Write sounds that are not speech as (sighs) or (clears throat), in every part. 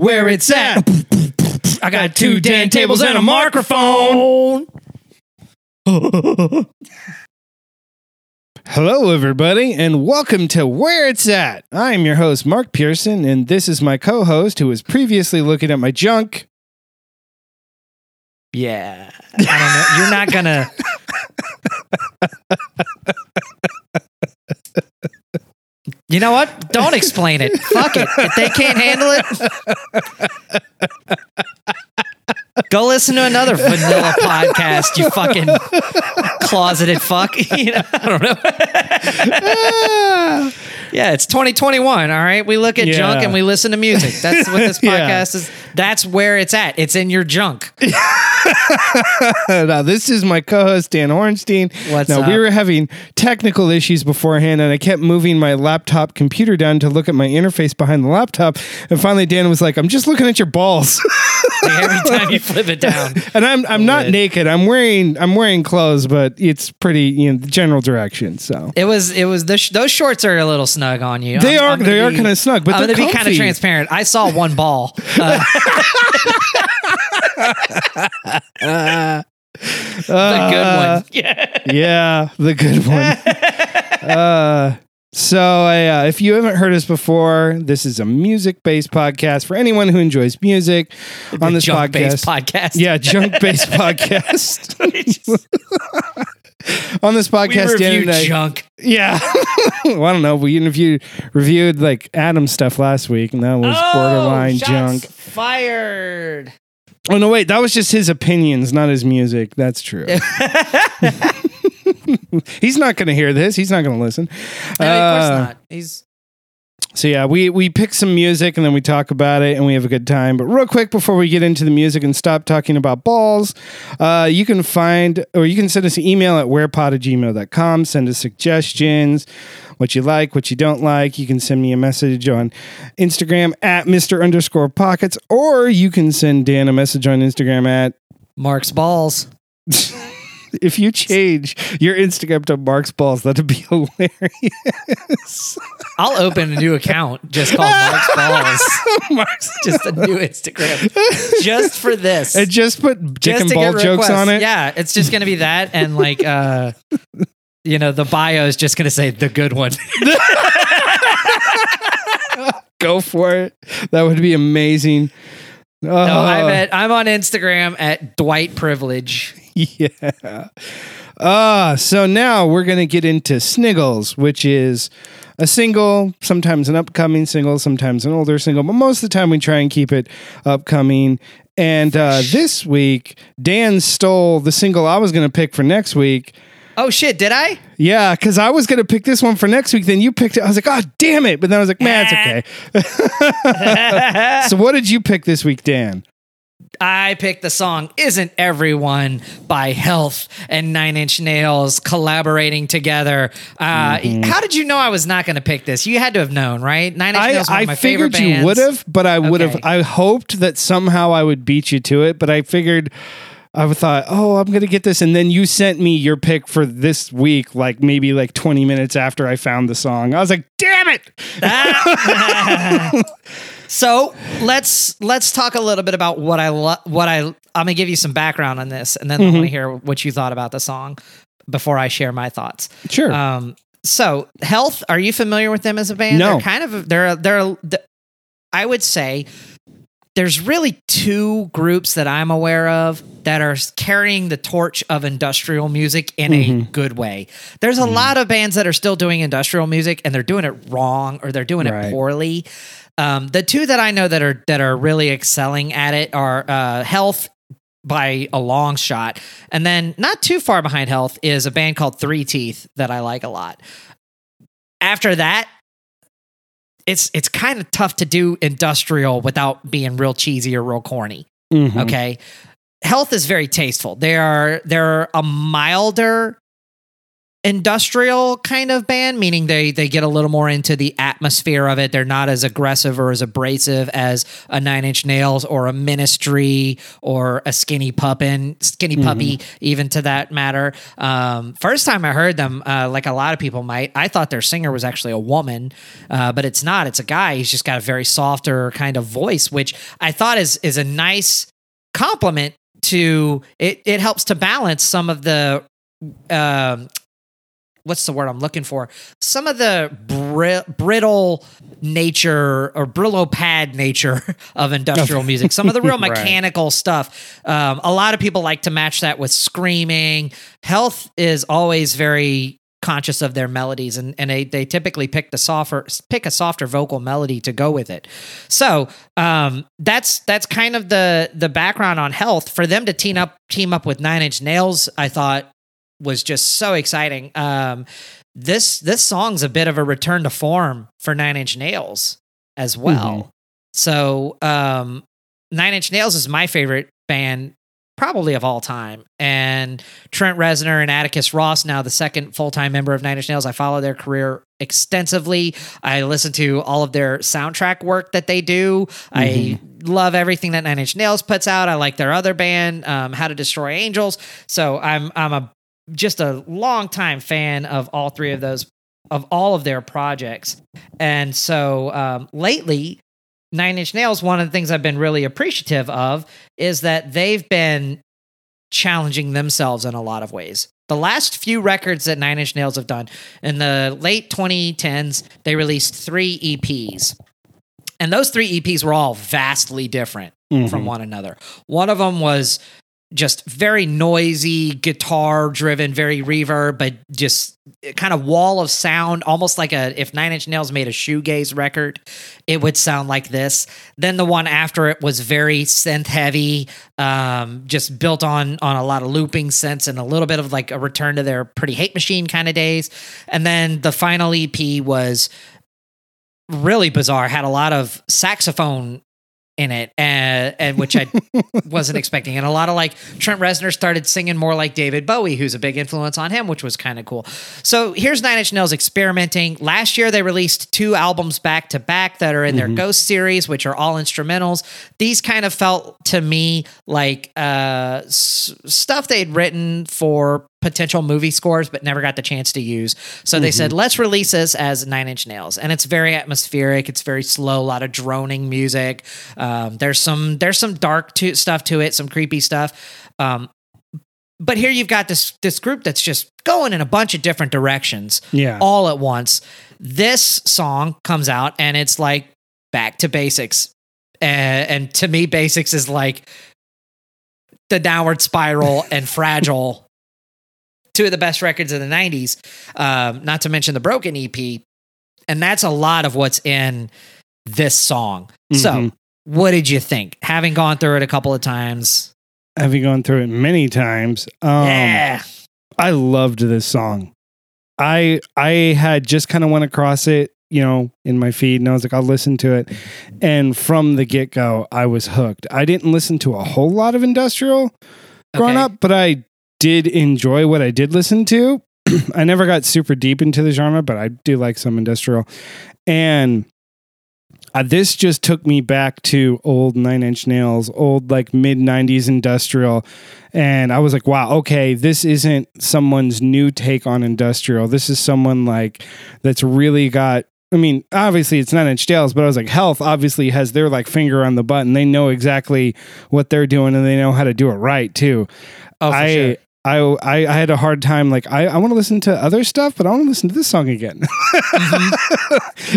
where it's at. I got two Dan tables and a microphone. (laughs) Hello, everybody, and welcome to Where It's At. I'm your host, Mark Pearson, and this is my co host who was previously looking at my junk. Yeah. I don't know. You're not gonna. (laughs) You know what? Don't explain it. Fuck it. If they can't handle it, go listen to another vanilla podcast. You fucking closeted fuck. (laughs) You know, I don't know. (laughs) yeah, it's 2021. All right, we look at Yeah. junk and we listen to music. That's what this (laughs) Yeah. podcast is. That's where it's at. It's in your junk. now, this is my co host, Dan Ornstein. What's now, we were having technical issues beforehand, and I kept moving my laptop computer down to look at my interface behind the laptop. And finally, Dan was like, I'm just looking at your balls. Like, (laughs) every time you flip it down. and I'm I'm not Good. naked. I'm wearing I'm wearing clothes, but it's pretty you know the general direction. So It was it was the sh- those shorts are a little snug on you. They are- gonna they are be- kinda snug, but I'm they're gonna be kind of comfy. transparent. I saw one ball. (laughs) (laughs) Uh, the good one. Yeah. yeah, the good one. uh, so, uh, if you haven't heard us before, this is a music-based podcast for anyone who enjoys music. on this podcast, podcast. yeah, junk-based (laughs) podcast. (laughs) on this we podcast, Dan reviewed I- junk. yeah. (laughs) well, I don't know. We interviewed, reviewed like Adam stuff last week, and that was borderline Oh, shots junk. Fired. Oh no, wait, that was just his opinions, not his music. That's true. (laughs) He's not going to hear this. He's not going to listen. No, of course Uh, not. He's So yeah, we we pick some music and then we talk about it and we have a good time. But real quick before we get into the music and stop talking about balls, uh, you can find or you can send us an email at wherepod@gmail.com. Send us suggestions, what you like, what you don't like. You can send me a message on Instagram at Mr. underscore pockets, or you can send Dan a message on Instagram at Mark's balls. (laughs) (laughs) if you change your Instagram to Mark's balls, that'd be (laughs) hilarious. I'll open a new account just called Mark's (laughs) balls. Mark's Just a new Instagram. Just for this. and just put dick just and ball jokes requests. on it. Yeah, it's just gonna be that, and like, uh, you know, the bio is just gonna say the good one. Go for it. That would be amazing. Oh, No, I'm at I'm on Instagram at Dwight Privilege. (laughs) yeah. Uh, so now we're going to get into Sniggles, which is a single, sometimes an upcoming single, sometimes an older single, but most of the time we try and keep it upcoming. And uh, this week, Dan stole the single I was going to pick for next week. Oh shit, did I? Yeah, because I was going to pick this one for next week. Then you picked it. I was like, oh, damn it. But then I was like, man, it's okay. (laughs) (laughs) so what did you pick this week, Dan? I picked the song Isn't Everyone by Health and Nine Inch Nails collaborating together. Uh, How did you know I was not going to pick this? You had to have known, right? Nine Inch I, Nails I of my favorite figured you would have, but I would have. I hoped that somehow I would beat you to it, but I figured. I thought, oh, I'm gonna get this, and then you sent me your pick for this week, like maybe like 20 minutes after I found the song. I was like, damn it! (laughs) (laughs) So let's let's talk a little bit about what I lo- what I I'm gonna give you some background on this, and then I Mm-hmm. want to hear what you thought about the song before I share my thoughts. Sure. Um, so Health, are you familiar with them as a band? No. They're kind of they're they're. I would say there's really two groups that I'm aware of that are carrying the torch of industrial music in a good way. There's a lot of bands that are still doing industrial music and they're doing it wrong or they're doing Right. it poorly. Um, the two that I know that are that are really excelling at it are uh, Health by a long shot, and then not too far behind Health is a band called Three Teeth that I like a lot. After that, it's it's kind of tough to do industrial without being real cheesy or real corny. Mhm. Okay. Health is very tasteful. They are they're a milder industrial kind of band, meaning they they get a little more into the atmosphere of it. They're not as aggressive or as abrasive as a Nine Inch Nails or a Ministry or a Skinny Puppin, Skinny Puppy, even to that matter. Um, first time I heard them, uh, like a lot of people might, I thought their singer was actually a woman, uh, but it's not. It's a guy. He's just got a very softer kind of voice, which I thought is is a nice compliment to it. It helps to balance some of the um what's the word I'm looking for? Some of the bri- brittle nature or Brillo pad nature (laughs) of industrial music. Some of the real (laughs) Right. mechanical stuff. Um, a lot of people like to match that with screaming. Health is always very conscious of their melodies and, and they, they typically pick the softer pick a softer vocal melody to go with it so um, that's that's kind of the the background on health for them to team up team up with nine inch nails i thought was just so exciting. Um, this this song's a bit of a return to form for Nine Inch Nails as well. So um, Nine Inch Nails is my favorite band probably of all time. And Trent Reznor and Atticus Ross, now the second full time member of Nine Inch Nails, I follow their career extensively. I listen to all of their soundtrack work that they do. I love everything that Nine Inch Nails puts out. I like their other band, um, How to Destroy Angels. So I'm I'm a just a long time fan of all three of those of all of their projects. And so um, lately, Nine Inch Nails, one of the things I've been really appreciative of is that they've been challenging themselves in a lot of ways. The last few records that Nine Inch Nails have done in the late 2010s, they released three EPs. And those three EPs were all vastly different from Mhm. one another. One of them was just very noisy, guitar driven, very reverb, but just kind of wall of sound, almost like a if Nine Inch Nails made a shoegaze record, it would sound like this. Then the one after it was very synth heavy, um, just built on on a lot of looping synths and a little bit of like a return to their pretty hate machine kind of days. And then the final EP was really bizarre, had a lot of saxophone in it, and, and which I (laughs) wasn't expecting. And a lot of like Trent Reznor started singing more like David Bowie, who's a big influence on him, which was kind of cool. So here's Nine Inch Nails experimenting. Last year they released two albums back to back that are in their Ghost series, which are all instrumentals. These kind of felt to me like uh, s- stuff they'd written for potential movie scores but never got the chance to use. So they said, let's release this as Nine Inch Nails. And it's very atmospheric. It's very slow, a lot of droning music. Um, there's some there's some dark to, stuff to it, some creepy stuff. Um, but here you've got this this group that's just going in a bunch of different directions Yeah. all at once. This song comes out and it's like back to basics. Uh, and to me, basics is like the downward spiral and fragile. Two of the best records of the 90s, um, not to mention the Broken EP. And that's a lot of what's in this song. So, Mhm. what did you think? Having gone through it a couple of times. Having gone through it many times. Um, yeah. I loved this song. I I had just kind of went across it, you know, in my feed, and I was like, I'll listen to it. And from the get go, I was hooked. I didn't listen to a whole lot of industrial growing Okay. up, but I did enjoy what I did listen to. (clears throat) I never got super deep into the genre, but I do like some industrial. And uh, this just took me back to old Nine Inch Nails, old like mid 90s industrial. And I was like, wow, okay, this isn't someone's new take on industrial. This is someone like that's really got. I mean, obviously it's Nine Inch Nails, but I was like, Health obviously has their like finger on the button. They know exactly what they're doing and they know how to do it right too. Oh, I, sure. I, I I had a hard time. Like I, I want to listen to other stuff, but I want to listen to this song again. (laughs)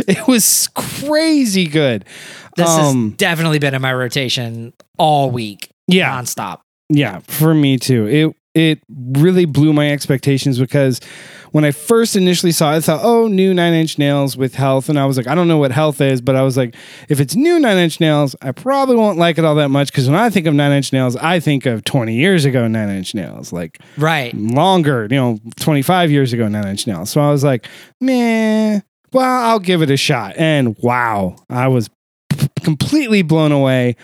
it was crazy good. This Um, has definitely been in my rotation all week, Yeah, nonstop. yeah, for me too. It it really blew my expectations because when I first initially saw it, I thought, oh, new Nine Inch Nails with Health, and I was like, I don't know what Health is, but I was like, if it's new Nine Inch Nails, I probably won't like it all that much because when I think of Nine Inch Nails, I think of twenty years ago Nine Inch Nails, like Right. longer, you know, 25 years ago, Nine Inch Nails. So I was like, meh, well, I'll give it a shot. And wow, I was p- completely blown away.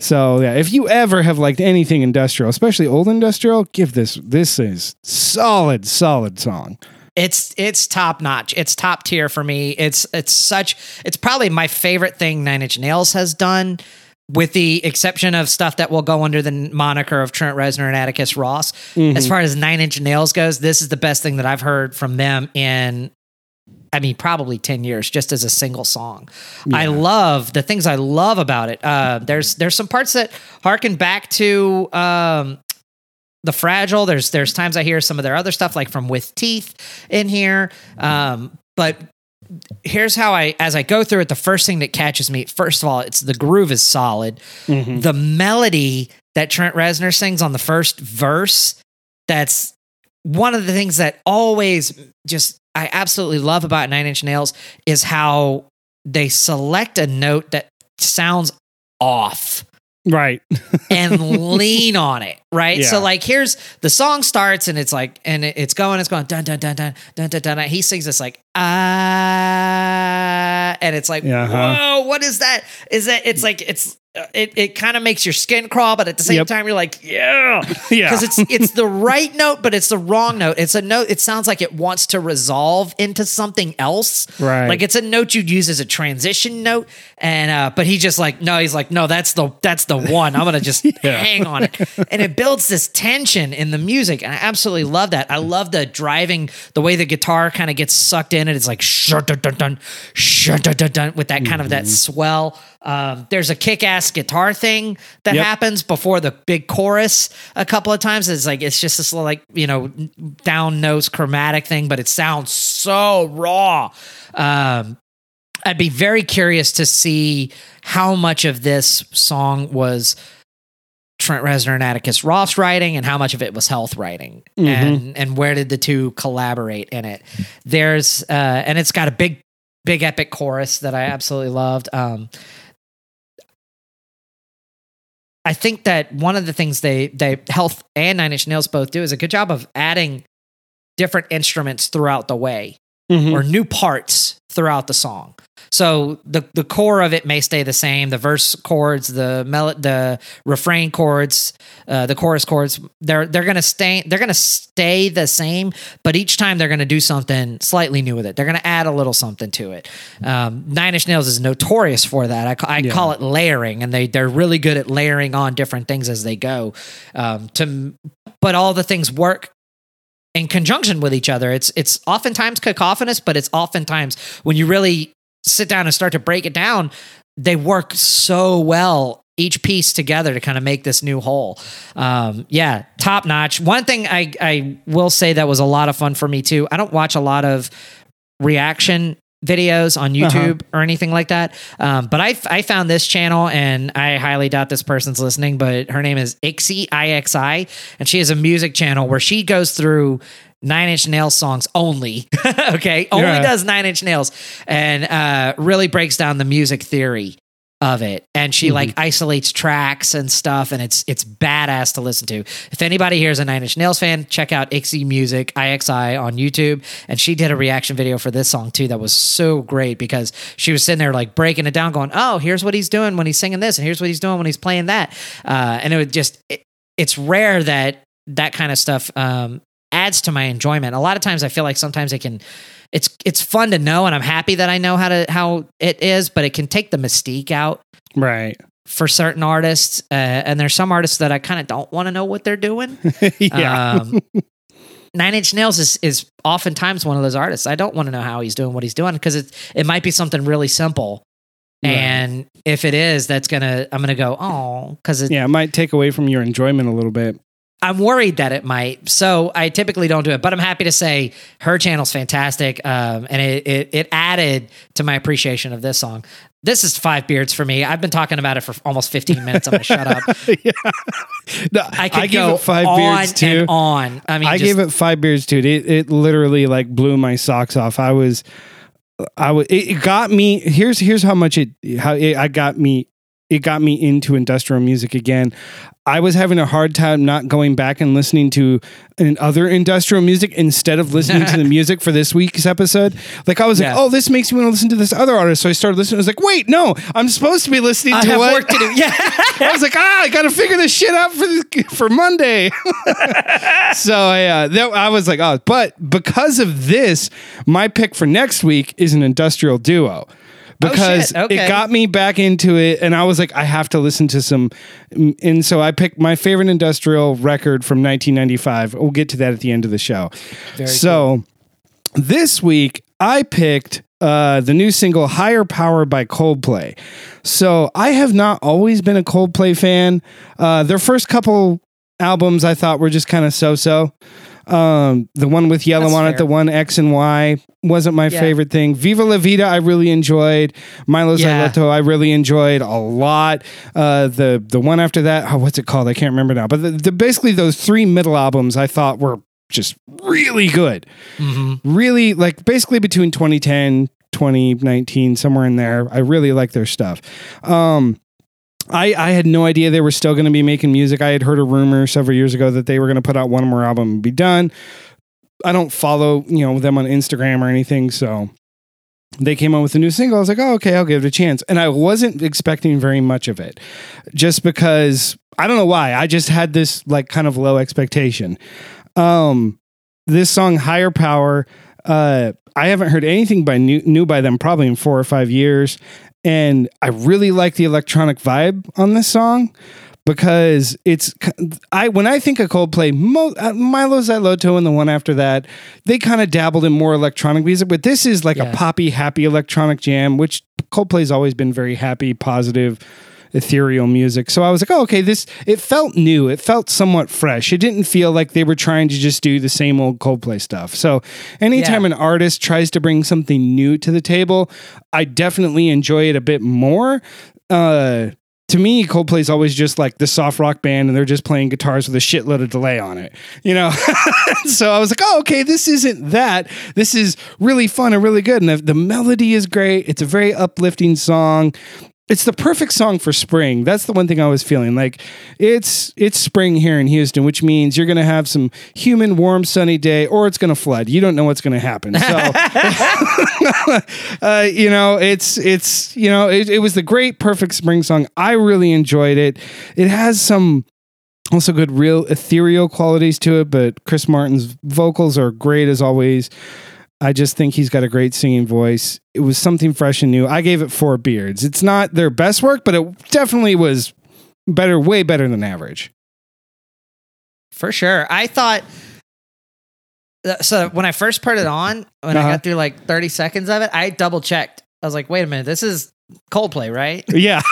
So yeah, if you ever have liked anything industrial, especially old industrial, give this, this is solid, solid song. it's it's top notch. It's top tier for me. It's it's such it's probably my favorite thing Nine Inch Nails has done, with the exception of stuff that will go under the moniker of Trent Reznor and Atticus Ross. Mhm. As far as Nine Inch Nails goes, this is the best thing that I've heard from them in. I mean, probably ten years, just as a single song. I love the things I love about it. Uh, there's there's some parts that harken back to um, the fragile. There's there's times I hear some of their other stuff, like from With Teeth, in here. Um, but here's how I, as I go through it, the first thing that catches me, first of all, it's the groove is solid. Mhm. The melody that Trent Reznor sings on the first verse, that's one of the things that always just I absolutely love about Nine Inch Nails is how they select a note that sounds off Right. (laughs) and lean on it, right? Yeah. So like here's the song starts and it's like and it- it's going, it's going dun dun dun dun dun dun dun. dun. He sings this like ah, and it's like uh-huh. whoa, what is that? Is that it's like it's it it kind of makes your skin crawl, but at the same Yep. time you're like yeah, (laughs) Yeah. because it's it's the right note, but it's the wrong note. It's a note. It sounds like it wants to resolve into something else. Right. Like it's a note you'd use as a transition note, and uh, but he just like no, he's like no, that's the that's the one. I'm gonna just (laughs) hang on it, and it builds this tension in the music, and I absolutely love that. I love the driving, the way the guitar kind of gets sucked in, and it's like shut dun dun dun, shut dun dun dun, with that kind of that swell. Um, there's a kick-ass guitar thing that Yep. happens before the big chorus a couple of times. It's like it's just this little, like you know down notes chromatic thing, but it sounds so raw. Um, I'd be very curious to see how much of this song was Trent Reznor and Atticus Ross writing, and how much of it was Health writing, Mhm. and and where did the two collaborate in it? There's uh, and it's got a big, big epic chorus that I absolutely loved. Um, I think that one of the things they they Health and Nine Inch Nails both do is a good job of adding different instruments throughout the way Mhm. or new parts throughout the song. So the the core of it may stay the same. The verse chords, the mel- the refrain chords, uh, the chorus chords, they're they're gonna stay they're gonna stay the same. But each time they're gonna do something slightly new with it. They're gonna add a little something to it. Um, Nine Inch Nails is notorious for that. I, I Yeah. call it layering, and they they're really good at layering on different things as they go. Um, to but all the things work in conjunction with each other. It's it's oftentimes cacophonous, but it's oftentimes when you really sit down and start to break it down, they work so well each piece together to kind of make this new whole. Um, yeah, top notch. One thing I I will say that was a lot of fun for me too. I don't watch a lot of reaction videos on YouTube or anything like that. Um, but I, I found this channel and I highly doubt this person's listening, but her name is Ixie, I-X-I, and she has a music channel where she goes through Nine Inch Nails songs only. (laughs) okay. Only Yeah. does Nine Inch Nails and uh, really breaks down the music theory of it. And she like isolates tracks and stuff and it's it's badass to listen to. If anybody here is a nine inch nails fan check out ixie music ixi on youtube. And she did a reaction video for this song too that was so great because she was sitting there like breaking it down going oh here's what he's doing when he's singing this and here's what he's doing when he's playing that. Uh, and it was just it, it's rare that that kind of stuff um, adds to my enjoyment. A lot of times i feel like sometimes it can it's it's fun to know and i'm happy that i know how to how it is but it can take the mystique out Right. for certain artists uh, and there's some artists that i kind of don't want to know what they're doing (laughs) yeah. um, Nine Inch Nails is is oftentimes one of those artists. I don't want to know how he's doing what he's doing because it it might be something really simple, and if it is, that's gonna I'm gonna go oh because yeah. It might take away from your enjoyment a little bit. I'm worried that it might. So I typically don't do it, but I'm happy to say her channel's fantastic, um, and it, it it added to my appreciation of this song. This is five beards for me. I've been talking about it for almost 15 minutes. I'm gonna shut up. (laughs) yeah. No, I could gave go it five on beards too. and on. I mean, I just- gave it five beers too. It it literally like blew my socks off. I was, I was. It it got me. Here's here's how much it how it, I got me it got me into industrial music again. I was having a hard time not going back and listening to an other industrial music instead of listening to the (laughs) music for this week's episode. Like I was Yeah. like, oh, this makes me want to listen to this other artist. So I started listening. I was like, wait, no, I'm supposed to be listening I to have what work to do. Yeah. (laughs) I was like, ah, I got to figure this shit out for the, for Monday. (laughs) so yeah, that, I was like, oh, but because of this, my pick for next week is an industrial duo. Because shit, okay. it got me back into it, and I was like, I have to listen to some. And so I picked my favorite industrial record from 1995. We'll get to that at the end of the show. so this week, I picked uh, the new single Higher Power by Coldplay. So I have not always been a Coldplay fan. Uh, their first couple albums I thought were just kind of so so. Um, the one with yellow That's on it, the one X and Y wasn't my Yeah. favorite thing. Viva La Vida, I really enjoyed. Mylo Yeah. I really enjoyed a lot. Uh, the the one after that, oh, what's it called? I can't remember now. But the, the basically those three middle albums I thought were just really good Mhm. really like basically between 2010 2019 somewhere in there i really like their stuff um I, I had no idea they were still going to be making music. I had heard a rumor several years ago that they were going to put out one more album and be done. I don't follow, you know, them on Instagram or anything, so they came out with a new single. I was like, "Oh, okay, I'll give it a chance." And I wasn't expecting very much of it. Just because I don't know why. I just had this like kind of low expectation. Um this song Higher Power uh I haven't heard anything by new, new by them probably in 4 or 5 years and I really like the electronic vibe on this song because it's I when I think of Coldplay, Mo, uh, Mylo and the one after that, they kind of dabbled in more electronic music, but this is like Yeah. a poppy, happy electronic jam, which Coldplay's always been very happy, positive, ethereal music. So I was like, oh, okay, this it felt new, it felt somewhat fresh. It didn't feel like they were trying to just do the same old Coldplay stuff. So anytime Yeah. an artist tries to bring something new to the table, I definitely enjoy it a bit more. Uh to me, Coldplay's always just like the soft rock band, and they're just playing guitars with a shitload of delay on it, you know. (laughs) so I was like, "Oh, okay, this isn't that. This is really fun and really good, and the, the melody is great. It's a very uplifting song. It's the perfect song for spring. That's the one thing I was feeling like. It's it's spring here in Houston, which means you're going to have some humid, warm, sunny day, or it's going to flood. You don't know what's going to happen. So, (laughs) (laughs) uh, you know, it's it's you know, it, it was the great, perfect spring song. I really enjoyed it. It has some also good, real ethereal qualities to it, but Chris Martin's vocals are great as always. I just think he's got a great singing voice. It was something fresh and new. I gave it four beards. It's not their best work, but it definitely was better, way better than average. For sure. I thought uh, so when I first put it on, when I Uh-huh. got through like 30 seconds of it, I double checked. I was like, wait a minute, this is Coldplay, right? (laughs) Yeah.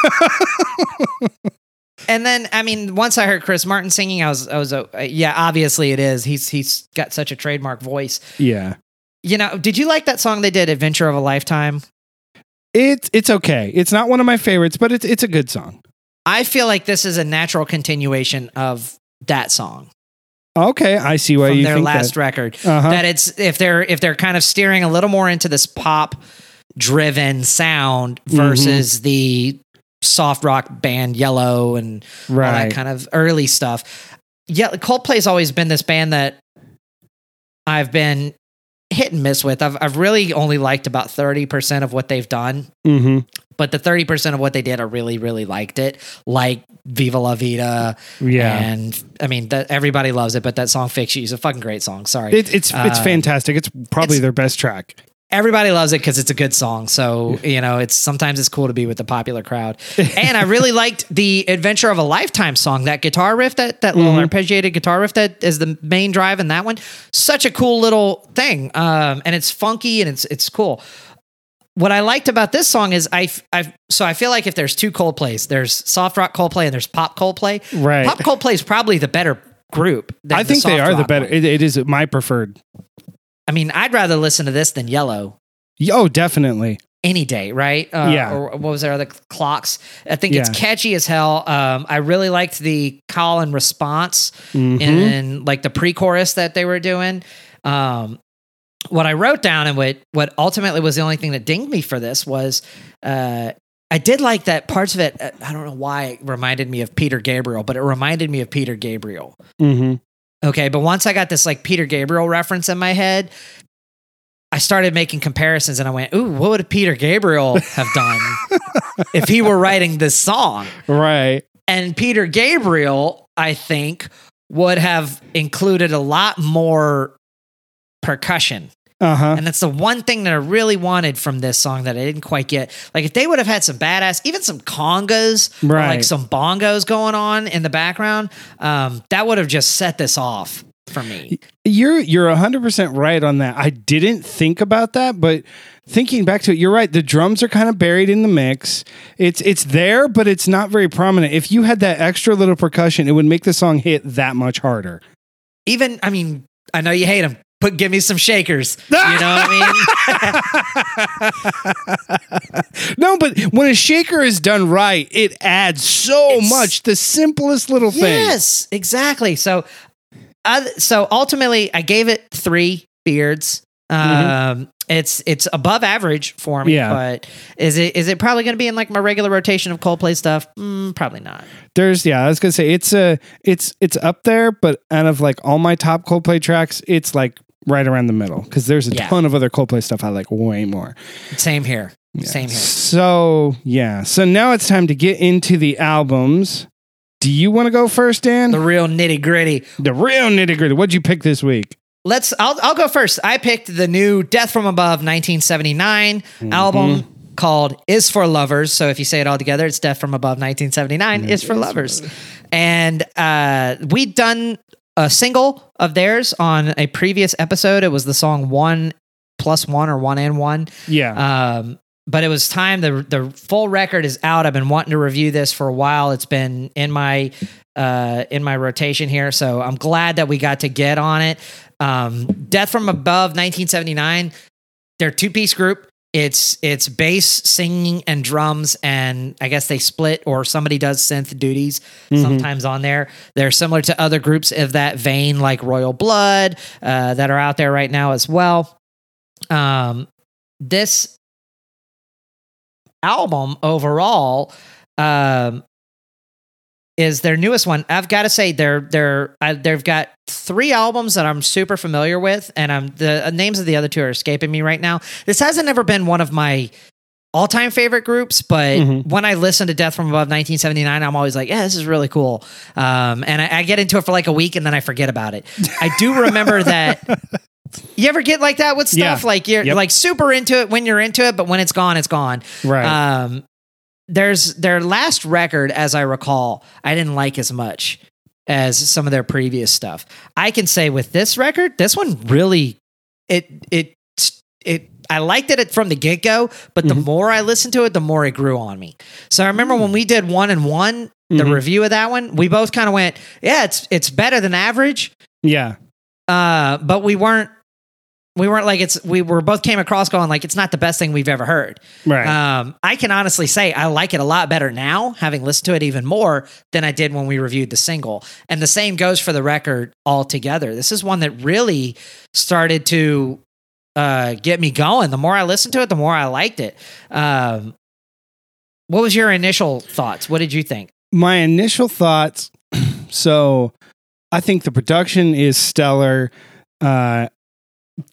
And then, I mean, once I heard Chris Martin singing, I was, I was, uh, yeah, obviously it is. He's, he's got such a trademark voice. yeah. You know, did you like that song they did, Adventure of a Lifetime? It's it's okay. It's not one of my favorites, but it's it's a good song. I feel like this is a natural continuation of that song Okay, I see why from you their think last that. record. Uh-huh. That it's if they're if they're kind of steering a little more into this pop driven sound Mm-hmm. versus the soft rock band Yellow and all right. that kind of early stuff. Yeah, Coldplay's always been this band that I've been hit and miss with. I've I've really only liked about 30% of what they've done, mm-hmm. but the 30% of what they did I really really liked it. Like Viva La Vida Yeah. and I mean that everybody loves it, but that song Fix You is a fucking great song. Sorry. It, it's it's Uh, fantastic. It's probably it's- their best track. Everybody loves it because it's a good song. So you know, it's sometimes it's cool to be with the popular crowd. (laughs) and I really liked the "Adventure of a Lifetime" song. That guitar riff, that that little Mhm. arpeggiated guitar riff, that is the main drive in that one. Such a cool little thing, um, and it's funky and it's it's cool. What I liked about this song is I I so I feel like if there's two Coldplays, there's soft rock Coldplay and there's pop Coldplay. Right. Pop Coldplay is probably the better group. I the think they are the better. It, it is my preferred. I mean, I'd rather listen to this than Yellow. Oh, definitely. any day, right? Uh, Yeah. Or what was there? The clocks. I think it's catchy as hell. Um, I really liked the call and response Mhm. in like the pre-chorus that they were doing. Um, what I wrote down and what what ultimately was the only thing that dinged me for this was uh, I did like that parts of it. uh, I don't know why it reminded me of Peter Gabriel, but it reminded me of Peter Gabriel. Mm-hmm. Okay, but once I got this like Peter Gabriel reference in my head, I started making comparisons and I went, "Ooh, what would Peter Gabriel have done (laughs) if he were writing this song?" Right. And Peter Gabriel, I think, would have included a lot more percussion. Uh huh. And that's the one thing that I really wanted from this song that I didn't quite get. Like if they would have had some badass, even some congas, or Right. like some bongos going on in the background, um, that would have just set this off for me. You're you're hundred percent right on that. I didn't think about that, but thinking back to it, you're right. The drums are kind of buried in the mix. It's it's there, but it's not very prominent. If you had that extra little percussion, it would make the song hit that much harder. Even, I mean, I know you hate them, but give me some shakers. You know what I mean? (laughs) No, but when a shaker is done right, it adds so It's- much. The simplest little thing. Yes, exactly. So, uh, so ultimately, I gave it three beards. Um, it's it's above average for me, Mm-hmm. Yeah. but is it is it probably going to be in like my regular rotation of Coldplay stuff? Mm, probably not. There's yeah, I was gonna say it's a it's it's up there, but out of like all my top Coldplay tracks, it's like right around the middle because there's a Yeah. ton of other Coldplay stuff I like way more. Same here. Yeah. Same here. So yeah, so now it's time to get into the albums. Do you want to go first, Dan? The real nitty gritty. The real nitty gritty. What'd you pick this week? Let's. I'll I'll go first. I picked the new Death from Above 1979 Mm-hmm. album called "Is 4 Lovers." So if you say it all together, it's Death from Above 1979 is for lovers. And uh, we'd done a single of theirs on a previous episode. It was the song "One One" or "One and One." Yeah, Um, but it was time. the The full record is out. I've been wanting to review this for a while. It's been in my uh, in my rotation here, so I'm glad that we got to get on it. Um, Death from Above, 1979. They're two piece group. It's it's bass, singing, and drums, and I guess they split or somebody does synth duties sometimes on there. They're similar to other groups of that vein, like Royal Blood, uh, that are out there right now as well. Um, this album overall um, is their newest one. I've got to say they're they're I, they've got three albums that I'm super familiar with, and I'm the uh, names of the other two are escaping me right now. This hasn't ever been one of my all time favorite groups, but Mhm. when I listen to Death from Above 1979, I'm always like, yeah, this is really cool. Um, and I, I get into it for like a week and then I forget about it. I do (laughs) remember that. You ever get like that with stuff? Yeah. Like you're Yep. like super into it when you're into it, but when it's gone, it's gone. right. Um, there's their last record, as I recall, I didn't like as much as some of their previous stuff. I can say with this record, this one really it it it I liked it from the get go, but the Mhm. more I listened to it, the more it grew on me. So I remember when we did one and one, the Mhm. review of that one, we both kind of went, yeah, it's it's better than average, yeah, uh, but we weren't we weren't like it's we were both came across going like it's not the best thing we've ever heard. right. Um, I can honestly say I like it a lot better now, having listened to it even more than I did when we reviewed the single. And the same goes for the record altogether. This is one that really started to uh, get me going. The more I listened to it, the more I liked it. Um, what was your initial thoughts? What did you think? my initial thoughts (clears throat) so i think the production is stellar uh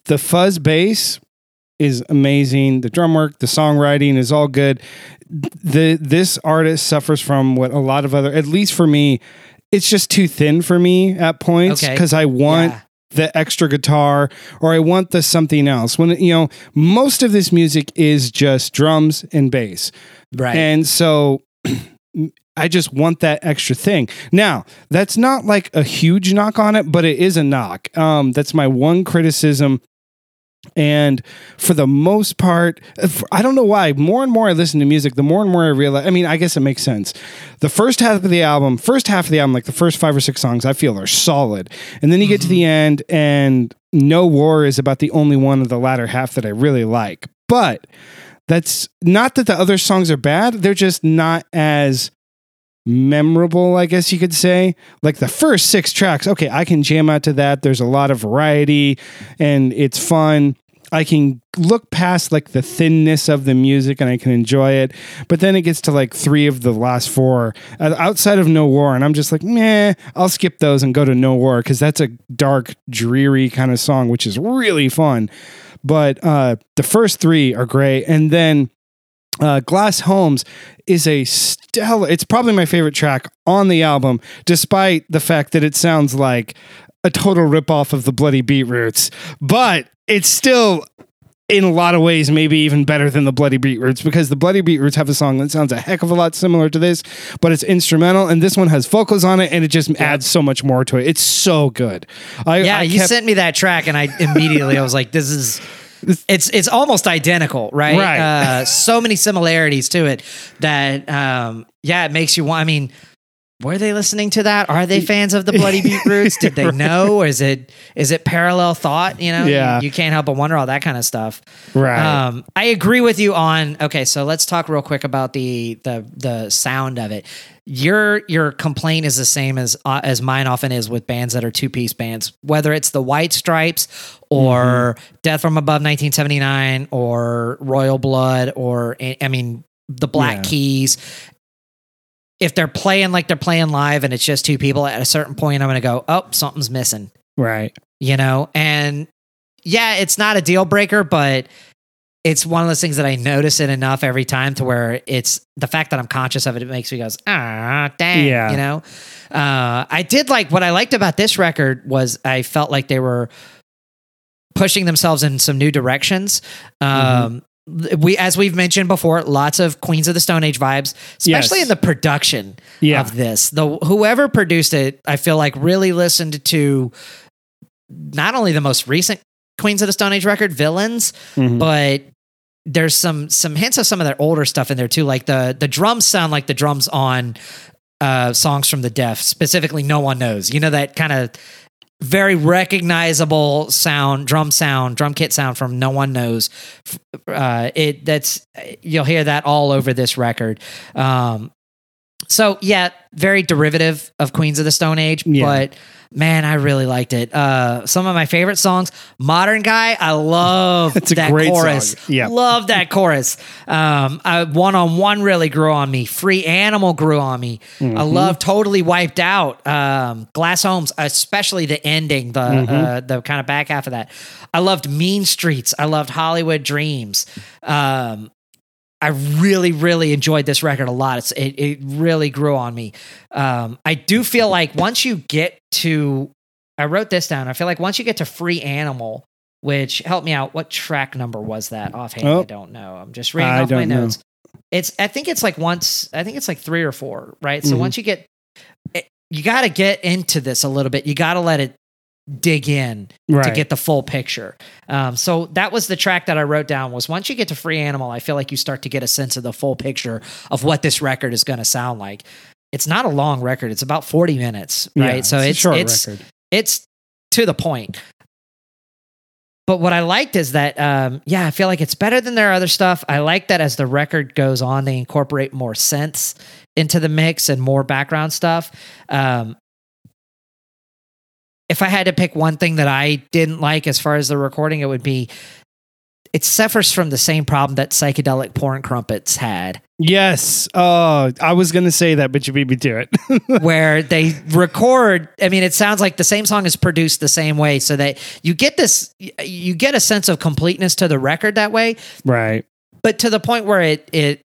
the fuzz bass is amazing the drum work the songwriting is all good the this artist suffers from what a lot of other at least for me it's just too thin for me at points Okay. because i want Yeah. the extra guitar or I want the something else. When you know, most of this music is just drums and bass. right. And so (clears throat) I just want that extra thing. Now, that's not like a huge knock on it, but it is a knock. Um, that's my one criticism. And for the most part, I don't know why. More and more I listen to music, the more and more I realize. I mean, I guess it makes sense. The first half of the album, first half of the album, like the first five or six songs, I feel are solid. And then you get to the end, and No War is about the only one of the latter half that I really like. But that's not that the other songs are bad, they're just not as memorable, I guess you could say. Like the first six tracks, okay, I can jam out to that. There's a lot of variety and it's fun. I can look past like the thinness of the music and I can enjoy it. But then it gets to like three of the last four uh, outside of No War, and I'm just like, meh, I'll skip those and go to No War because that's a dark, dreary kind of song, which is really fun. But uh, the first three are great, and then uh, Glass Homes is a stellar. It's probably my favorite track on the album, despite the fact that it sounds like a total ripoff of the Bloody Beetroots. But it's still, in a lot of ways, maybe even better than the Bloody Beetroots because the Bloody Beetroots have a song that sounds a heck of a lot similar to this, but it's instrumental, and this one has vocals on it, and it just adds so much more to it. It's so good. I, Yeah, I you kept- sent me that track, and I immediately I was like, "This is." It's it's almost identical, right? Right. Uh, so many similarities to it that um, yeah, it makes you want. I mean, were they listening to that? Are they fans of the Bloody (laughs) Beetroots? Did they know, or is it is it parallel thought? You know, Yeah. you, you can't help but wonder all that kind of stuff. Right. Um, I agree with you on. Okay, so let's talk real quick about the the the sound of it. Your your complaint is the same as uh, as mine often is with bands that are two piece bands, whether it's the White Stripes or Death from Above 1979 or Royal Blood or I mean the Black Yeah. Keys. If they're playing like they're playing live and it's just two people, at a certain point, I'm going to go, oh, something's missing. Right. you know? And yeah it's not a deal breaker but it's one of those things that i notice it enough every time to where it's the fact that i'm conscious of it it makes me goes ah dang Yeah. you know? Uh, i did like what i liked about this record was i felt like they were pushing themselves in some new directions. Um we as we've mentioned before lots of queens of the stone age vibes especially Yes. in the production Yeah. of this. The whoever produced it, I feel like really listened to not only the most recent Queens of the Stone Age record, Villains, Mhm. but there's some some hints of some of their older stuff in there too. Like the the drums sound like the drums on uh Songs for the Deaf, specifically No One Knows. You know that kind of very recognizable sound, drum sound, drum kit sound from No One Knows. Uh, it that's you'll hear that all over this record. Um, so yeah, very derivative of Queens of the Stone Age, Yeah. but man, I really liked it. Uh, some of my favorite songs, Modern Guy, I love (laughs) that chorus. song. Yeah. love that chorus. Um, One on One really grew on me. Free Animal grew on me. Mm-hmm. I love Totally Wiped Out. Um, Glass Homes, especially the ending, the Mm-hmm. uh, the kind of back half of that. I loved Mean Streets. I loved Hollywood Dreams. Um, I really, really enjoyed this record a lot. It's, it, it really grew on me. Um, I do feel like once you get to, I wrote this down. I feel like once you get to Free Animal, which help me out, what track number was that offhand? Oh. I don't know. I'm just reading I off my know. notes. It's, I think it's like once, I think it's like three or four, right? So Mhm. once you get, it, you got to get into this a little bit. You got to let it dig in right. to get the full picture. Um, so that was the track that I wrote down was once you get to Free Animal, I feel like you start to get a sense of the full picture of what this record is going to sound like. It's not a long record. It's about 40 minutes, right? Yeah, so a it's it's it's to the point. But what I liked is that, um, yeah, I feel like it's better than their other stuff. I like that as the record goes on, they incorporate more sense into the mix and more background stuff. Um, if I had to pick one thing that I didn't like as far as the recording, it would be it suffers from the same problem that psychedelic porn crumpets had, Yes. Oh, I was gonna say that, but you beat me to it. (laughs) where they record. I mean, it sounds like the same song is produced the same way, so that you get this, you get a sense of completeness to the record that way, right. but to the point where it it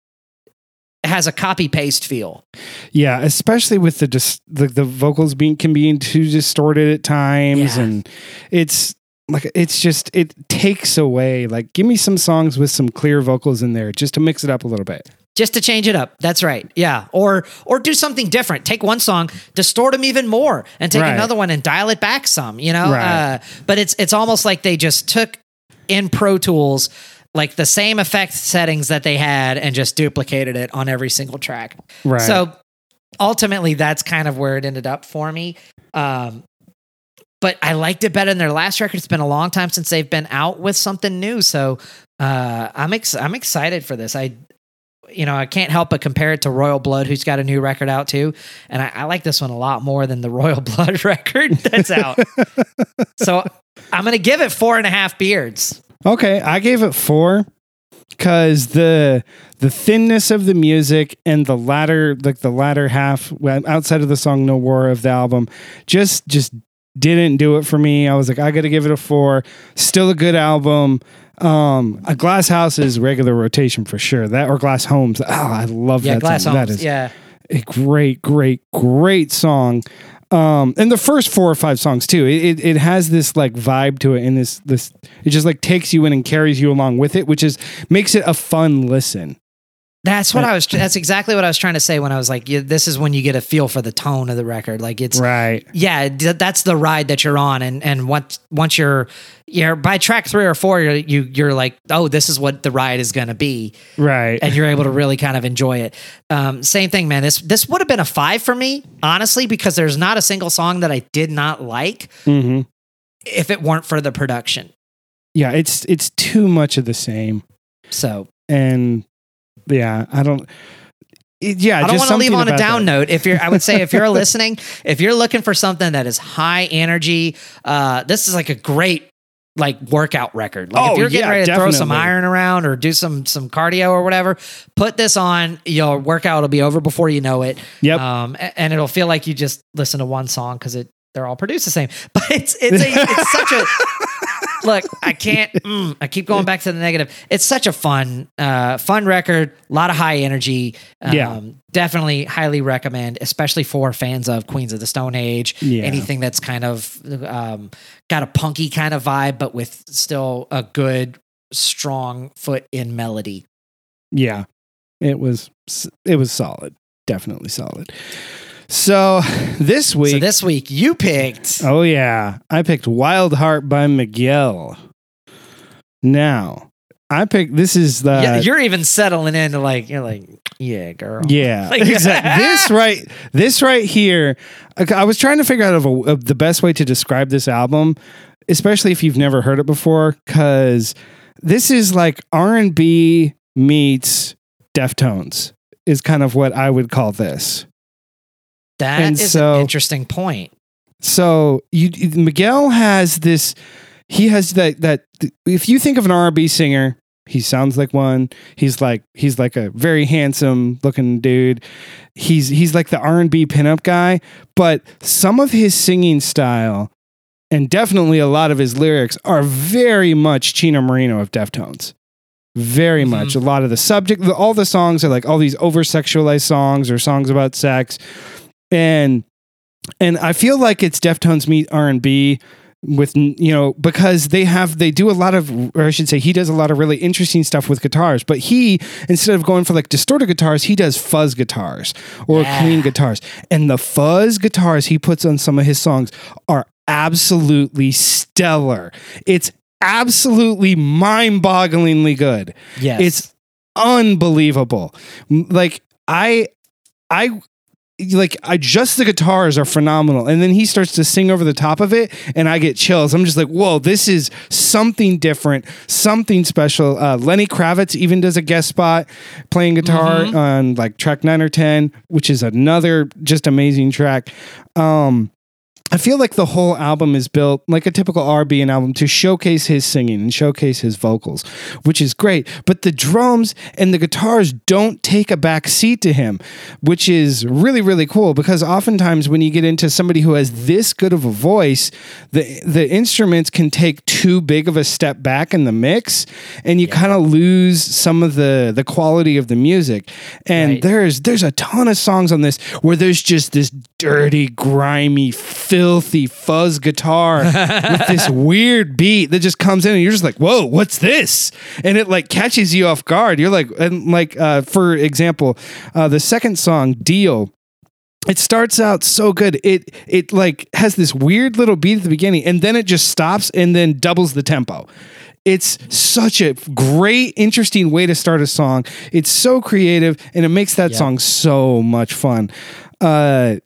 has a copy paste feel. Yeah, especially with the dis- the, the vocals being can be too distorted at times, Yeah. and it's like it's just it takes away. Like, give me some songs with some clear vocals in there, just to mix it up a little bit. just to change it up. That's right. Yeah. Or or do something different. Take one song, distort them even more, and take Right. another one and dial it back some. You know. Right. Uh, but it's it's almost like they just took in Pro Tools like the same effect settings that they had and just duplicated it on every single track. Right. So ultimately, that's kind of where it ended up for me. Um, but I liked it better than their last record. It's been a long time since they've been out with something new, so uh, I'm ex- I'm excited for this. I, you know, I can't help but compare it to Royal Blood, who's got a new record out too, and I, I like this one a lot more than the (laughs) Royal Blood record that's out. (laughs) so I'm gonna give it four and a half beards. Okay, I gave it four because the the thinness of the music and the latter like the latter half outside of the song no war of the album just just didn't do it for me i was like i gotta give it a four still a good album um a glass house is regular rotation for sure that or glass homes oh i love Yeah, that Glass song. Homes. that is yeah. a great, great, great song. Um, and the first four or five songs too. It, it it has this like vibe to it, and this this it just like takes you in and carries you along with it, which is makes it a fun listen. That's what I was. That's exactly what I was trying to say when I was like, yeah, "This is when you get a feel for the tone of the record." Like it's, Right. yeah, that's the ride that you're on, and and once once you're, you're by track three or four, you're you, you're like, oh, this is what the ride is going to be, Right. and you're able to really kind of enjoy it. Um, same thing, man. This this would have been a five for me, honestly, because there's not a single song that I did not like hmm if it weren't for the production. Yeah. It's it's too much of the same, So and yeah, I don't. Yeah, I don't want to leave on a down that. note. If you're, I would say, if you're (laughs) listening, if you're looking for something that is high energy, uh, this is like a great like workout record. Like Oh, if you're getting yeah, ready to throw some iron around or do some some cardio or whatever, put this on. Your workout will be over before you know it. Yep. Um, and it'll feel like you just listen to one song because it they're all produced the same. (laughs) But it's it's a, it's such a look. I can't. (laughs) Mm, I keep going back to the negative. It's such a fun uh, fun record. A lot of high energy. Um, Yeah. Definitely highly recommend, especially for fans of Queens of the Stone Age. Yeah. Anything that's kind of um, got a punky kind of vibe, but with still a good strong foot in melody. Yeah, it was it was solid, definitely solid. So (sighs) this week, So this week you picked. oh yeah, I picked Wildheart by Miguel. Now I picked this is the yeah, you're even settling into like you're like yeah, girl. Yeah, (laughs) Like- exactly. (laughs) this right, this right here. I was trying to figure out of, a, of the best way to describe this album, especially if you've never heard it before, because this is like R and B meets Deftones is kind of what I would call this. That And is so- an interesting point. So you Miguel has this. He has that that if you think of an R&B singer, he sounds like one. He's like he's like a very handsome looking dude. He's he's like the R&B pinup guy, but some of his singing style and definitely a lot of his lyrics are very much Chino Moreno of Deftones. Very Mhm. much. A lot of the subject, all the songs are like all these over sexualized songs or songs about sex, and and I feel like it's Deftones meet R and B with you know because they have they do a lot of or I should say he does a lot of really interesting stuff with guitars but he instead of going for like distorted guitars he does fuzz guitars or Yeah. clean guitars and the fuzz guitars he puts on some of his songs are absolutely stellar it's absolutely mind-bogglingly good Yes. it's unbelievable. Like I, I. Like I just the guitars are phenomenal, and then he starts to sing over the top of it, and I get chills. I'm just like, whoa, this is something different, something special. Uh, Lenny Kravitz even does a guest spot playing guitar Mhm. on like track nine or ten, which is another just amazing track. Um, I feel like the whole album is built like a typical RB and album to showcase his singing and showcase his vocals, which is great. But the drums and the guitars don't take a back seat to him, which is really really cool because oftentimes when you get into somebody who has this good of a voice, the the instruments can take too big of a step back in the mix and you kind of lose some of the the quality of the music. And Right. there's there's a ton of songs on this where there's just this dirty, grimy, filthy fuzz guitar (laughs) with this weird beat that just comes in and you're just like, whoa, what's this? And it like catches you off guard. You're like, and like uh, for example, uh, the second song, Deal. It starts out so good. It it like has this weird little beat at the beginning, and then it just stops and then doubles the tempo. It's such a great, interesting way to start a song. It's so creative, and it makes that Yeah. song so much fun. Uh,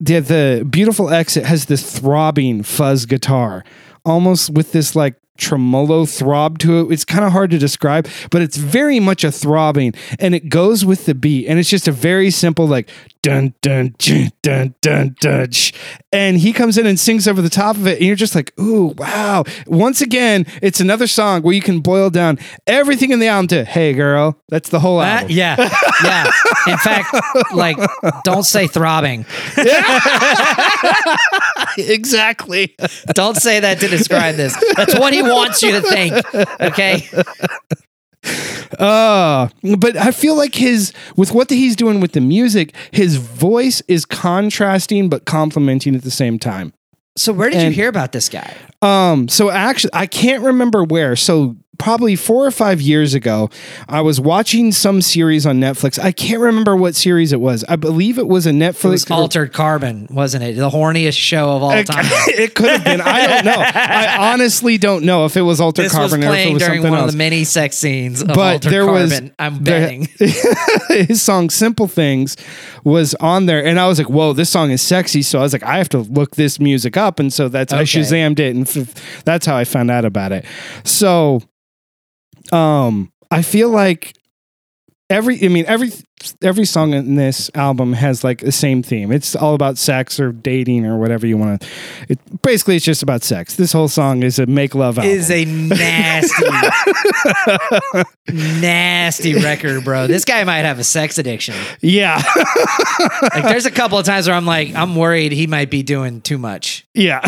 the the beautiful exit has this throbbing fuzz guitar, almost with this like tremolo throb to it. It's kind of hard to describe, but it's very much a throbbing, and it goes with the beat, and it's just a very simple like dun dun dun dun dun dun, sh- and he comes in and sings over the top of it, and you're just like, ooh, wow! Once again, it's another song where you can boil down everything in the album to "Hey, girl." That's the whole Uh, album. yeah, yeah. In fact, (laughs) like, don't say throbbing. (laughs) exactly. Don't say that to describe this. That's what he wants you to think. Okay. (laughs) Uh, but I feel like his with what he's doing with the music, his voice is contrasting but complementing at the same time. So where did you hear about this guy? Um, so actually, I can't remember where. So probably four or five years ago, I was watching some series on Netflix. I can't remember what series it was. I believe it was a Netflix. It was Altered Carbon, wasn't it? The horniest show of all it, time. (laughs) it could have been. I don't know. I honestly don't know if it was Altered This was Carbon or if it was during something one else. of the many sex scenes of but Altered there was Carbon. I'm there- betting. (laughs) his song "Simple Things" was on there, and I was like, "Whoa, this song is sexy!" So I was like, "I have to look this music up," and so that's I Okay. Shazammed it, and f- that's how I found out about it. So, um, I feel like every, I mean, every every song in this album has like the same theme. It's all about sex or dating or whatever you want to. It basically it's just about sex. This whole song is a make love album. Is a nasty, (laughs) nasty record, bro. This guy might have a sex addiction. yeah, Like, there's a couple of times where I'm like, I'm worried he might be doing too much. yeah.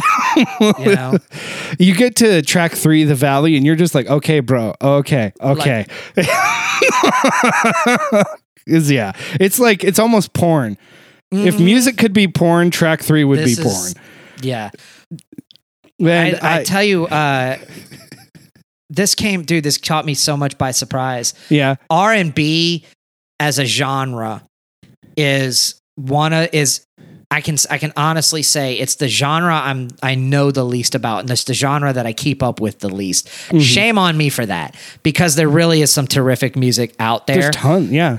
You know, (laughs) You get to track three, the valley, and you're just like, okay, bro, okay, okay. (laughs) Is yeah, it's like it's almost porn. If music could be porn, track three would Mm-hmm. This be porn. is- yeah. And I, I I- tell you, uh, (laughs) this came, dude. This caught me so much by surprise. yeah, R and B as a genre is one of is I can I can honestly say it's the genre I'm I know the least about, and it's the genre that I keep up with the least. Mm-hmm. Shame on me for that because there really is some terrific music out there. there's ton. Yeah,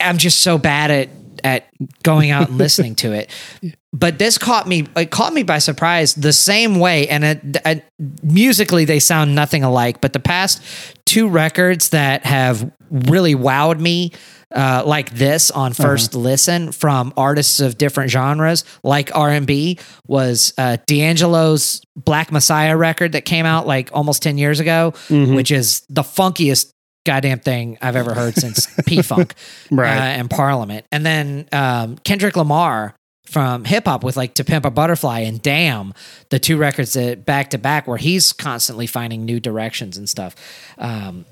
I'm just so bad at at going out and listening to it. (laughs) But this caught me it caught me by surprise the same way and it, it, musically they sound nothing alike, but the past two records that have really wowed me uh, like this on 1st listen from artists of different genres like R&B was uh, D'Angelo's Black Messiah record that came out like almost 10 years ago, Mhm. which is the funkiest goddamn thing I've ever heard since (laughs) P Funk Right. uh, and Parliament. And then um, Kendrick Lamar from hip hop with like To Pimp a Butterfly and Damn, the two records that back to back where he's constantly finding new directions and stuff. Um,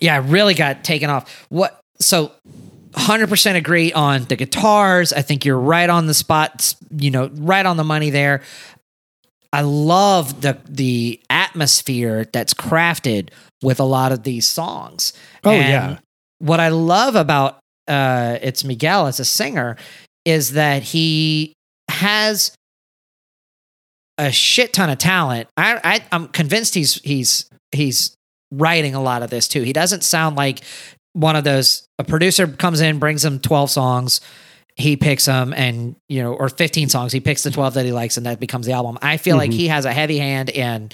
yeah, I really got taken off. What so 100% agree on the guitars. I think you're right on the spot, you know, right on the money there. I love the the atmosphere that's crafted with a lot of these songs. Oh, And yeah. What I love about uh it's Miguel as a singer is that he has a shit ton of talent. I, I I'm convinced he's he's he's writing a lot of this too. He doesn't sound like one of those a producer comes in brings him 12 songs he picks them and you know or 15 songs he picks the 12 that he likes and that becomes the album. I feel like Mhm. he has a heavy hand in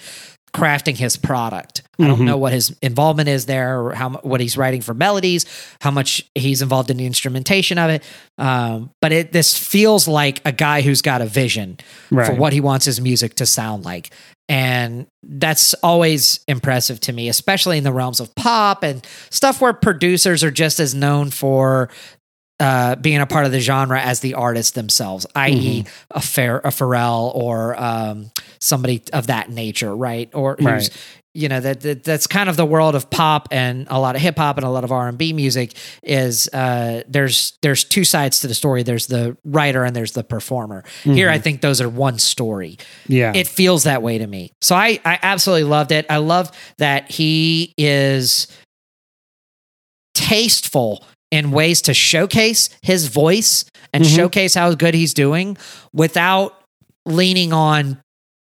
crafting his product. I don't Mhm. know what his involvement is there or how what he's writing for melodies how much he's involved in the instrumentation of it. Um, but it this feels like a guy who's got a vision for what he wants his music to sound like. And that's always impressive to me especially in the realms of pop and stuff where producers are just as known for uh, being a part of the genre as the artists themselves, i.e., a fair a Pharrell or um, somebody of that nature, right? Or who's Right. you know that, that that's kind of the world of pop and a lot of hip hop and a lot of R and B music is uh, there's there's two sides to the story. There's the writer and there's the performer. Here, I think those are one story yeah. it feels that way to me. So I, I absolutely loved it. I love that he is tasteful in ways to showcase his voice and Mhm. showcase how good he's doing without leaning on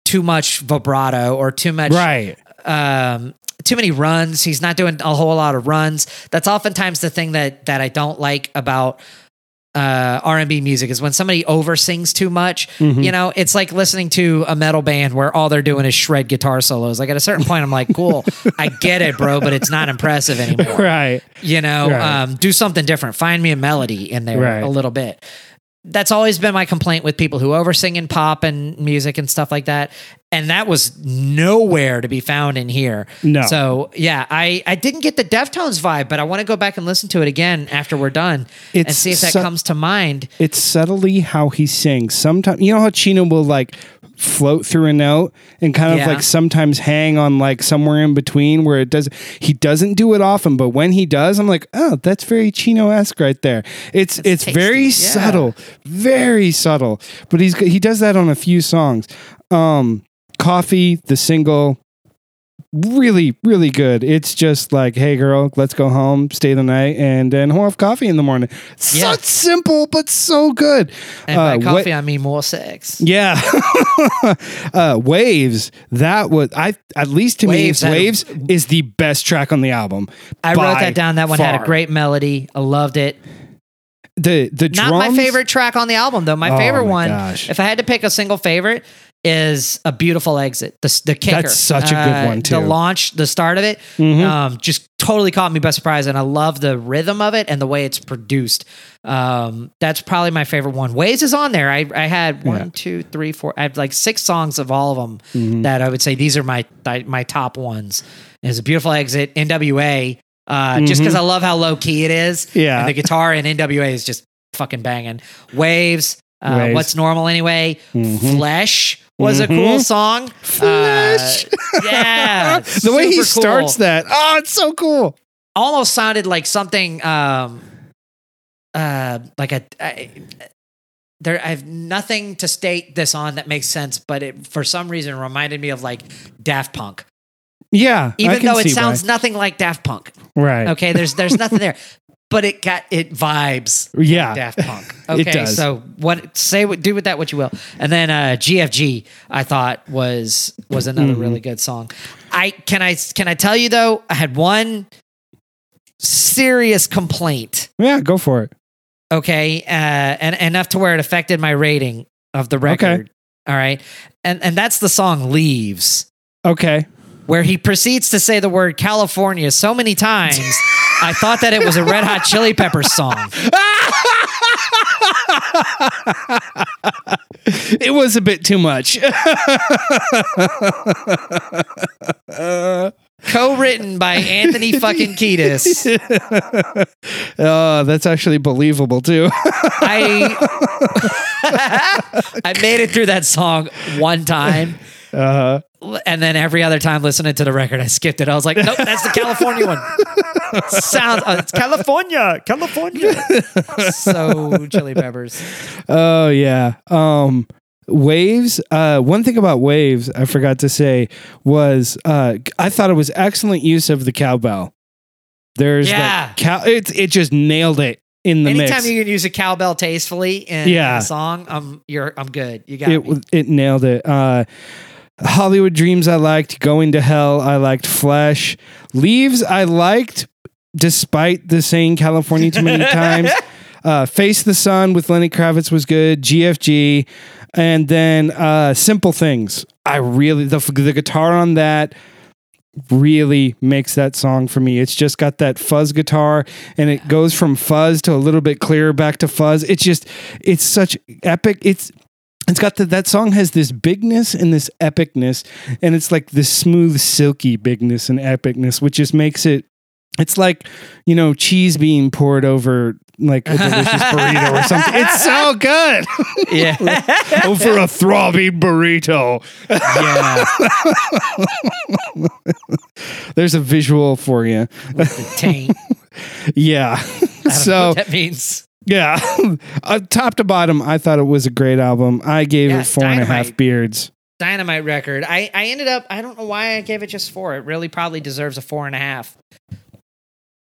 too much vibrato or too much right. um, too many runs. He's not doing a whole lot of runs. That's oftentimes the thing that that I don't like about uh, R&B music is when somebody oversins too much. Mm-hmm. You know, it's like listening to a metal band where all they're doing is shred guitar solos. Like at a certain point, I'm like, cool, I get it, bro, but it's not impressive anymore. (laughs) Right. You know, Right. um, do something different. Find me a melody in there Right. a little bit. That's always been my complaint with people who oversing in pop and music and stuff like that. And that was nowhere to be found in here. No. So yeah, I, I didn't get the Deftones vibe, but I want to go back and listen to it again after we're done and see if that so- comes to mind. It's subtly how he sings. Sometimes you know how Chino will like float through a note and kind of Yeah. like sometimes hang on like somewhere in between where it does he doesn't do it often, but when he does, I'm like, oh, that's very Chino esque right there. It's it's tasty, very yeah. subtle, very subtle. But he's he does that on a few songs. Um, Coffee, the single, really, really good. It's just like, hey girl, let's go home, stay the night, and then we'll have coffee in the morning. Yeah. Such simple, but so good. And by Uh, coffee, wa- I mean more sex. yeah, (laughs) uh, waves. That was I. At least to Waves me, a- waves is the best track on the album. I wrote that down. That one had a great melody. I loved it. The the Not my favorite track on the album, though. My Oh favorite my one, gosh. if I had to pick a single favorite, is a beautiful exit. The the kicker. That's such a good Uh, one, too. The launch, the start of it, Mhm. um, just totally caught me by surprise, and I love the rhythm of it and the way it's produced. Um, that's probably my favorite one. Waves is on there. I I had one, Yeah. two, three, four. I have like six songs of all of them Mm-hmm. that I would say these are my my top ones. It's a beautiful exit. N.W.A. Uh, Just because I love how low key it is. Mm-hmm. Yeah. And the guitar in NWA is just fucking banging. Waves. Uh, Waves. What's normal anyway? Mhm. Flesh was a cool song. Flesh. Uh, yeah. (laughs) the way he super starts that. Oh, it's so cool. almost sounded like something. Um, uh, like a. I, there, I have nothing to state this on that makes sense, but it for some reason reminded me of like Daft Punk, Yeah, even though it see why. sounds nothing like Daft Punk. right. Okay, there's there's nothing there, (laughs) but it got it vibes Yeah, Daft (laughs) Punk. It Okay, does. so what? Say what? Do with that what you will. And then uh, GFG, I thought was was another Mm-hmm. really good song. I can I can I tell you though, I had one serious complaint. yeah. Go for it. Okay, uh, and enough to where it affected my rating of the record. All right, and and that's the song "Leaves." Okay. where he proceeds to say the word California so many times, (laughs) I thought that it was a Red Hot Chili Peppers song. it was a bit too much. Co-written by Anthony fucking Kiedis. oh, (laughs) that's actually believable too. I (laughs) I made it through that song one time. Uh, And then every other time listening to the record, I skipped it. I was like, nope, that's the California one. (laughs) Sounds, oh, it's California, California. (laughs) so Chili Peppers. oh yeah. Um, waves. Uh, one thing about waves I forgot to say was uh, I thought it was excellent use of the cowbell. There's Yeah. that cow. It it just nailed it in the Anytime mix. you can use a cowbell tastefully in Yeah. a song, I'm you're I'm good. You got it me. it nailed it. Uh, Hollywood Dreams I liked. Going to Hell I liked. Flesh Leaves I liked, despite the saying California too many (laughs) times. Uh, Face the Sun with Lenny Kravitz was good. GFG, and then uh, Simple Things. I really the the guitar on that really makes that song for me. It's just got that fuzz guitar and it goes from fuzz to a little bit clearer back to fuzz. It's just it's such epic. It's it's got the, that song has this bigness and this epicness and it's like this smooth silky bigness and epicness which just makes it it's like you know cheese being poured over like a delicious (laughs) burrito or something it's so good (laughs) yeah. (laughs) over a throbbing burrito yeah. there's a visual for you yeah I don't know so that means. Yeah (laughs) uh, top to bottom i thought it was a great album i gave Yeah, it four and a half Dynamite. beards Dynamite record. I, I ended up I don't know why I gave it just four. It really probably deserves a four and a half.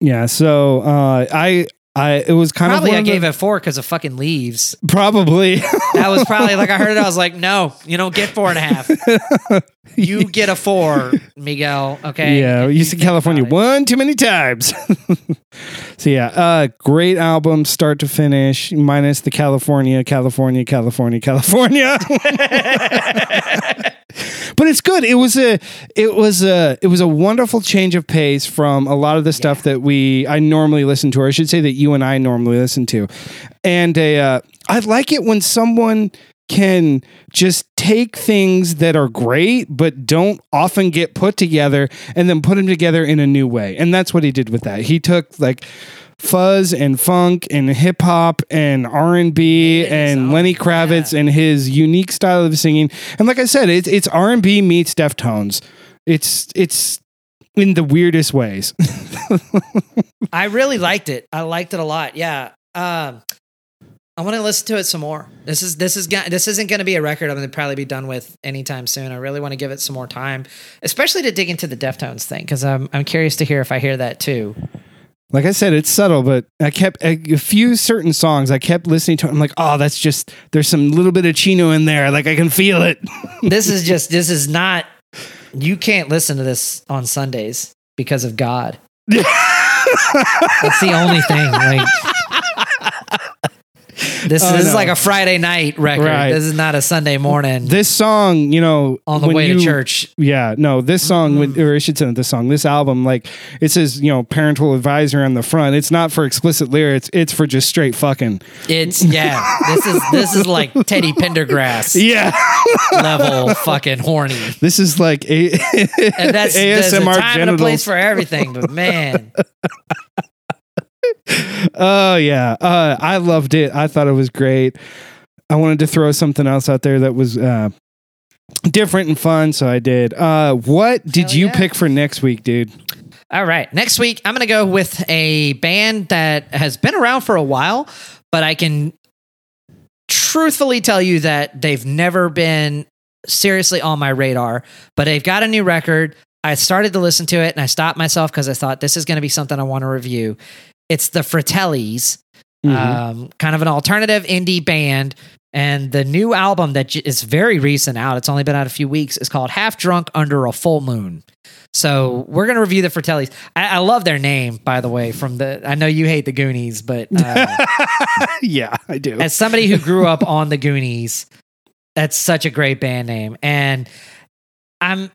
Yeah, so uh, I I it was kind Probably of probably I gave the- it four because of fucking leaves. probably That was probably like I heard it. I was like, (laughs) no, you don't get four and a half. (laughs) (laughs) You get a four, (laughs) Miguel. Okay. yeah. You used to California one too many times. (laughs) so yeah, uh, great album, start to finish, minus the California, California, California, California. but it's good. It was a it was a it was a wonderful change of pace from a lot of the stuff that we I normally listen to, or I should say that you and I normally listen to. And a uh, I like it when someone can just take things that are great but don't often get put together and then put them together in a new way. And that's what he did with that. He took like fuzz and funk and hip hop and R&B and Lenny Kravitz and his unique style of singing. And like I said, it's it's R&B meets Deftones. It's it's in the weirdest ways. (laughs) I really liked it. I liked it a lot. Yeah. Um, I want to listen to it some more. This is this is this isn't going to be a record I'm going to probably be done with anytime soon. I really want to give it some more time, especially to dig into the Deftones thing because I'm I'm curious to hear if I hear that too. Like I said, it's subtle, but I kept a, a few certain songs. I kept listening to. It, I'm like, oh, that's just there's some little bit of Chino in there. Like I can feel it. (laughs) This is just this is not. You can't listen to this on Sundays because of God. (laughs) That's the only thing. Like this, Oh, this is like a Friday night record. Right. This is not a Sunday morning This song, you know, on the when way you- to church. Yeah, no, this song, with, mm. or I should say, this song, this album, like it says, you know, parental advisor on the front. It's not for explicit lyrics. It's for just straight fucking. It's yeah. This is this is like (laughs) Teddy Pendergrass Yeah, level fucking horny. this is like a And that's (laughs) there's a ASMR time and a place for everything. But man, (laughs) (laughs) Oh yeah, uh, I loved it. I thought it was great. I wanted to throw something else out there that was uh, different and fun, so I did. Uh, what did Hell you yeah. pick for next week, dude? All right. Next week, I'm going to go with a band that has been around for a while, but I can truthfully tell you that they've never been seriously on my radar. But they've got a new record. I started to listen to it and I stopped myself because I thought this is going to be something I want to review. It's the Fratellis, Mm-hmm. um, kind of an alternative indie band. And the new album that j- is very recent out, it's only been out a few weeks, is called Half Drunk Under a Full Moon. So we're going to review the Fratellis. I, I love their name, by the way. From the, I know you hate the Goonies, but (laughs) uh, yeah, I do. as somebody who grew up on the Goonies, that's such a great band name. And I'm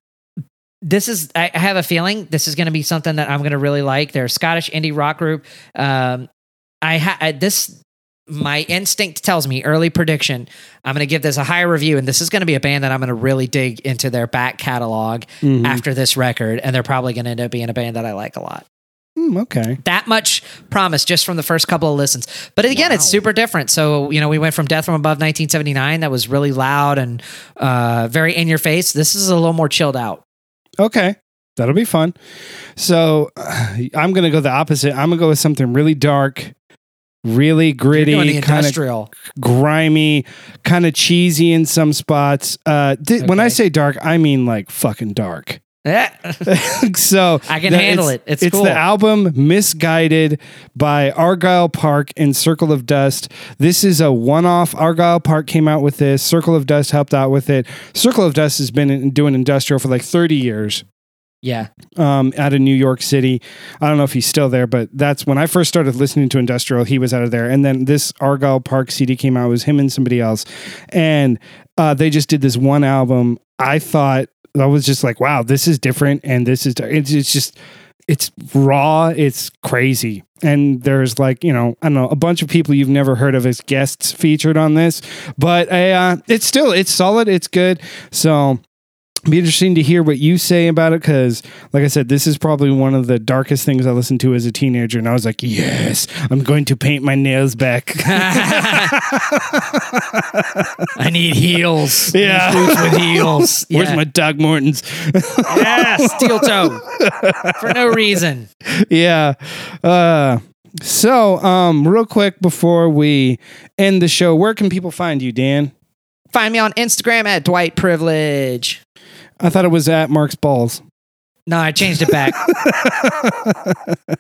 this is I I have a feeling this is going to be something that I'm going to really like. They're a Scottish indie rock group. Um, I ha- this my instinct tells me early prediction. I'm going to give this a higher review, and this is going to be a band that I'm going to really dig into their back catalog Mhm. after this record, and they're probably going to end up being a band that I like a lot Mm, okay. that much promise just from the first couple of listens. But again, it's super different. So, you know, we went from Death from Above 1979, that was really loud and uh, very in your face. This is a little more chilled out. Okay. That'll be fun. So (sighs) I'm going to go the opposite. I'm going to go with something really dark, really gritty, kind of industrial. grimy, kind of cheesy in some spots. Uh, th- When I say dark, I mean like fucking dark. Yeah. (laughs) so I can the- handle it's- it. It's, it's cool. the album Misguided by Argyle Park and Circle of Dust. This is a one off. Argyle Park came out with this. Circle of Dust helped out with it. Circle of Dust has been in, doing industrial for like 30 years yeah. um, out of New York City. I don't know if he's still there, but that's when I first started listening to industrial. He was out of there, and then this Argyle Park CD came out. It was him and somebody else, and uh, they just did this one album. I thought I was just like, wow, this is different, and this is it's, it's just it's raw, it's crazy. And there's like, you know, I don't know, a bunch of people you've never heard of as guests featured on this, but I, uh, it's still, it's solid, it's good. So be interesting to hear what you say about it because like i said this is probably one of the darkest things i listened to as a teenager and i was like yes i'm going to paint my nails back (laughs) (laughs) I need heels. I need Yeah. boots with heels. (laughs) where's my doc Martens yeah, steel toe for no reason. yeah uh so um real quick before we end the show where can people find you dan Find me on Instagram at Dwight Privilege. I thought it was at mark's balls No, I changed it back. (laughs) uh,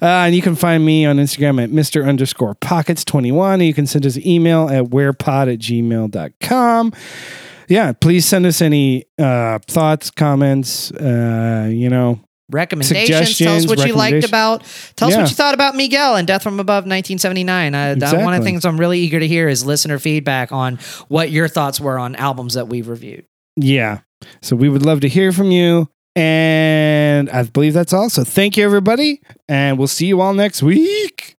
and you can find me on Instagram at Mr. underscore pockets 21. You can send us an email at wherepod at gmail.com. Yeah, please send us any uh, thoughts, comments, uh, you know, recommendations. Tell us what you liked about. Tell us Yeah. what you thought about Miguel and Death from Above 1979. Uh, that- One of the things I'm really eager to hear is listener feedback on what your thoughts were on albums that we've reviewed. Yeah. So we would love to hear from you. And I believe that's all. So thank you, everybody. And we'll see you all next week.